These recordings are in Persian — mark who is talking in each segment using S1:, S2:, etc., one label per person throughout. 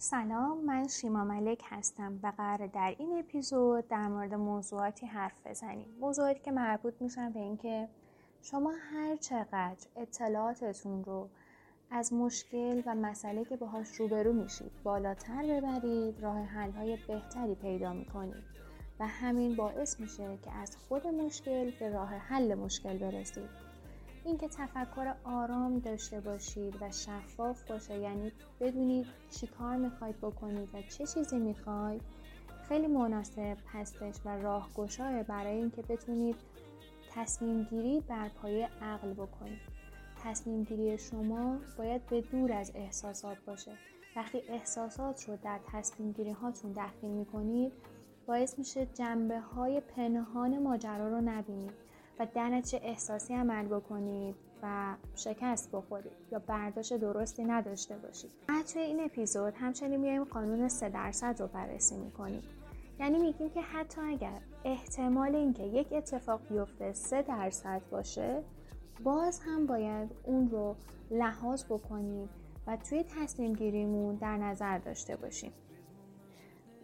S1: سلام من شیما ملک هستم و قرار در این اپیزود در مورد موضوعاتی حرف بزنیم. موضوعاتی که مربوط میشن به اینکه شما هر چقدر اطلاعاتتون رو از مشکل و مسئله که باهاش روبرو میشید بالاتر ببرید راه حل های بهتری پیدا می‌کنید و همین باعث میشه که از خود مشکل به راه حل مشکل برسید. اینکه تفکر آرام داشته باشید و شفاف باشه. یعنی بدونید چی کار می‌خواید بکنید و چه چیزی می‌خواید. خیلی مناسب هستش و راهگشای برای اینکه بتونید تصمیم گیری بر پایه عقل بکنید. تصمیم گیری شما باید به دور از احساسات باشه. وقتی احساسات رو در تصمیم گیری هاتون دخیل می‌کنید باعث میشه جنبه های پنهان ماجرا رو نبینید. و در نتیجه احساسی عمل بکنید و شکست بخورید یا برداشت درستی نداشته باشید توی این اپیزود همچنین میایم قانون 3 درصد رو بررسی می‌کنیم. یعنی میگیم که حتی اگر احتمال اینکه یک اتفاق بیفته 3 درصد باشه باز هم باید اون رو لحاظ بکنیم و توی تصمیم گیریمون در نظر داشته باشیم.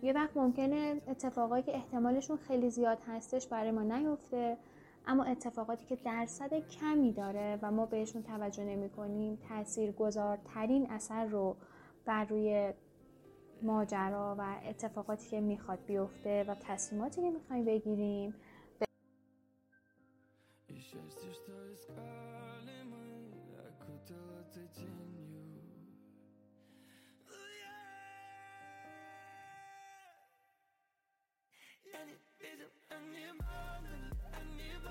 S1: یه وقت ممکنه اتفاقایی که احتمالشون خیلی زیاد هستش برای ما نیفته اما اتفاقاتی که درصد کمی داره و ما بهشون توجه نمی کنیم تأثیر گذارترین اثر رو بر روی ماجرا و اتفاقاتی که می‌خواد بیفته و تصمیماتی که می‌خوایم بگیریم.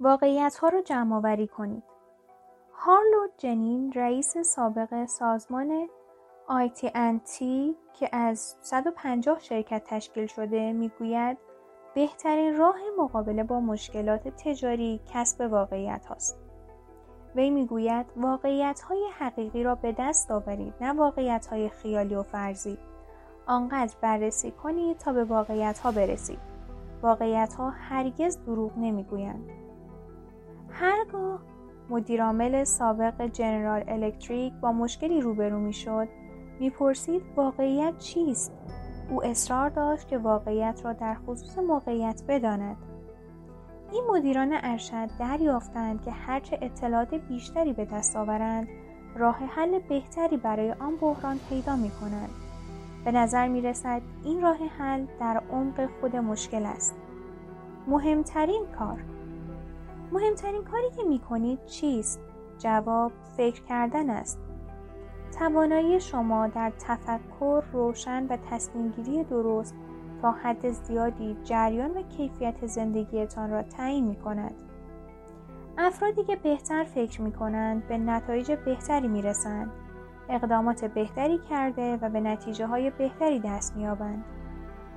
S1: ها رو جمع آوری کنید. هارلو جنین رئیس سابق سازمان ITNT که از 150 شرکت تشکیل شده می‌گوید بهترین راه مقابله با مشکلات تجاری کسب واقعیت هاست. وی می‌گوید واقعیت های حقیقی را به دست آورید نه واقعیت های خیالی و فرضی. آنقدر بررسی کنید تا به واقعیت ها برسید. واقعیت ها هرگز دروغ نمی‌گویند. هرگاه مدیرعامل سابق جنرال الکتریک با مشکلی روبرو می‌شد می‌پرسید واقعیت چیست او اصرار داشت که واقعیت را در خصوص موقعیت بداند این مدیران ارشد دریافتند که هرچه اطلاعات بیشتری به دست آورند راه حل بهتری برای آن بحران پیدا می کنند. به نظر می رسد این راه حل در عمق خود مشکل است. مهمترین کار مهمترین کاری که می کنید چیست؟ جواب فکر کردن است. توانایی شما در تفکر روشن و تصمیمگیری درست تا حد زیادی جریان و کیفیت زندگیتان را تعیین می کند. افرادی که بهتر فکر می کنند به نتایج بهتری می رسند. اقدامات بهتری کرده و به نتیجه های بهتری دست می.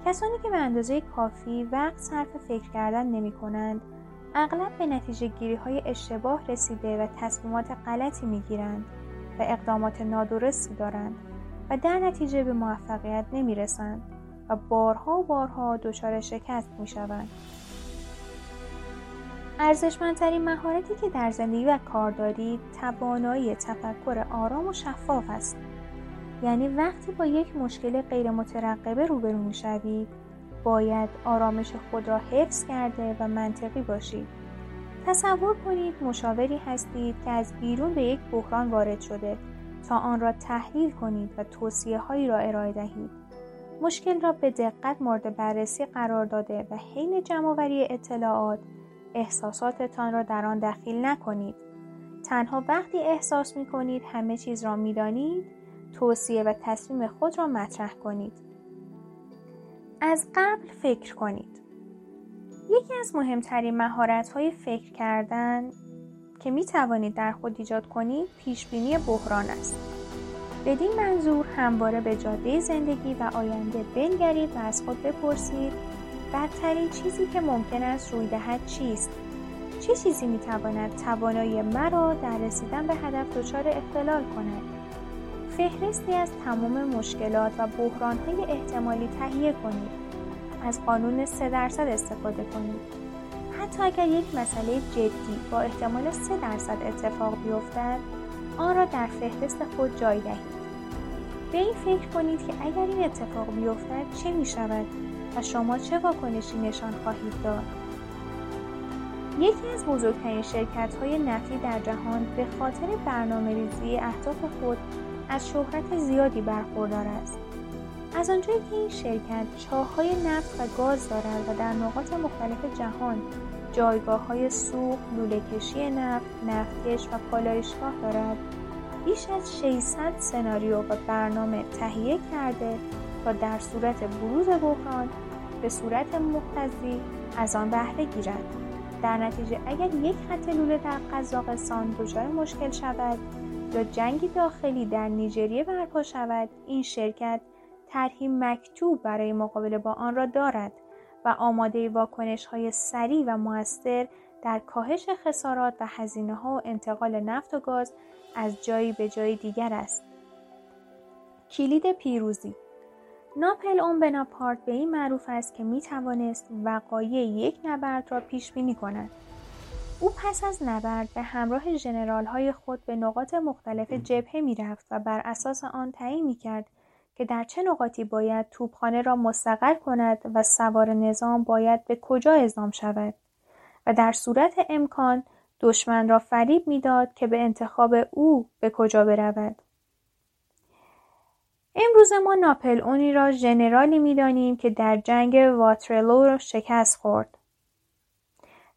S1: کسانی که به اندازه کافی وقت صرف فکر کردن نمی کنند اغلب به نتیجه گیری های اشتباه رسیده و تصمیمات غلطی می گیرند و اقدامات نادرستی دارند و در نتیجه به موفقیت نمی رسند و بارها و بارها دچار شکست می شوند. ارزشمندترین مهارتی که در زندگی و کار دارید توانایی تفکر آرام و شفاف است یعنی وقتی با یک مشکل غیر مترقبه روبرو می شوید باید آرامش خود را حفظ کرده و منطقی باشید. تصور کنید مشاوری هستید که از بیرون به یک بحران وارد شده تا آن را تحلیل کنید و توصیه هایی را ارائه دهید. مشکل را به دقت مورد بررسی قرار داده و حین جمعآوری اطلاعات احساساتتان را در آن دخیل نکنید. تنها وقتی احساس می کنید همه چیز را می دانید، توصیه و تصمیم خود را مطرح کنید. از قبل فکر کنید. یکی از مهمترین مهارت های فکر کردن که می توانید در خود ایجاد کنید پیشبینی بحران است. بدین منظور همواره به جاده زندگی و آینده بنگرید و از خود بپرسید بدترین چیزی که ممکن است روی دهد چیست چه چیزی می‌تواند توانایی مرا در رسیدن به هدف دچار اختلال کند فهرستی از تمام مشکلات و بحرانهای احتمالی تهیه کنید. از قانون سه درصد استفاده کنید. حتی اگر یک مسئله جدی با احتمال سه درصد اتفاق بیفتد آن را در فهرست خود جای دهید. به این فکر کنید که اگر این اتفاق بیفتد چه می شود و شما چه واکنشی نشان خواهید داد؟ یکی از بزرگترین شرکت های نفتی در جهان به خاطر برنامه ریزی اهداف خود از شهرت زیادی برخوردار است. از آنجایی که این شرکت چاهای نفت و گاز دارد و در نقاط مختلف جهان جایگاه سوخت، لوله کشی نفت، نفتکش و پالایشگاه دارد، بیش از 600 سناریو و برنامه تهیه کرده تا در صورت بروز بحران به صورت مختزی از آن بهره گیرد. در نتیجه اگر یک خط لوله در قزاقستان دچار مشکل شود یا جنگی داخلی در نیجریه برپا شود این شرکت طرحی مکتوب برای مقابله با آن را دارد و آماده واکنش های سریع و موثر در کاهش خسارات و هزینه ها و انتقال نفت و گاز از جایی به جای دیگر است. کلید پیروزی ناپل اون بناپارت به این معروف است که می توانست وقایع یک نبرد را پیش بینی کند. او پس از نبرد به همراه ژنرال های خود به نقاط مختلف جبهه می رفت و بر اساس آن تعیین می کرد که در چه نقاطی باید توپخانه را مستقر کند و سوار نظام باید به کجا اعزام شود و در صورت امکان دشمن را فریب می‌داد که به انتخاب او به کجا برود. امروز ما ناپلئون را ژنرالی می‌دانیم که در جنگ واترلو شکست خورد.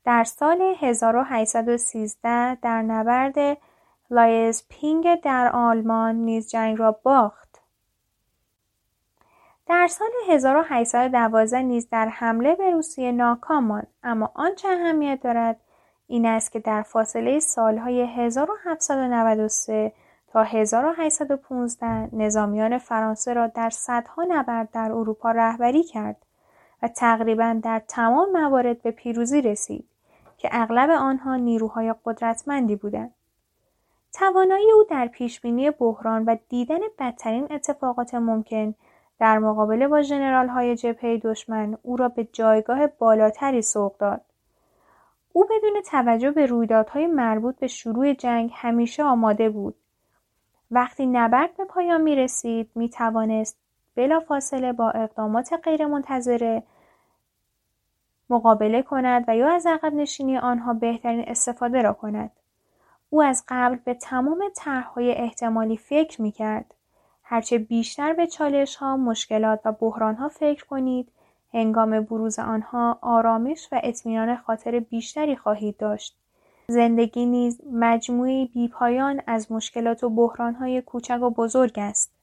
S1: در سال 1813 در نبرد لایپزیگ در آلمان نیز جنگ را باخت. در سال 1812 نیز در حمله به روسیه ناکام ماند اما آنچه اهمیت دارد این است که در فاصله سالهای 1793 تا 1815 نظامیان فرانسه را در صدها نبرد در اروپا رهبری کرد و تقریبا در تمام موارد به پیروزی رسید که اغلب آنها نیروهای قدرتمندی بودند. توانایی او در پیشبینی بحران و دیدن بدترین اتفاقات ممکن در مقابله با ژنرال های جبهه دشمن او را به جایگاه بالاتری سوق داد. او بدون توجه به رویدادهای مربوط به شروع جنگ همیشه آماده بود وقتی نبرد به پایان می رسید می توانست بلافاصله با اقدامات غیرمنتظره مقابله کند و یا از عقب نشینی آنها بهترین استفاده را کند. او از قبل به تمام طرحهای احتمالی فکر می کرد. هرچه بیشتر به چالش ها، مشکلات و بحران ها فکر کنید، هنگام بروز آنها آرامش و اطمینان خاطر بیشتری خواهید داشت. زندگی نیز مجموعی بیپایان از مشکلات و بحرانهای کوچک و بزرگ است.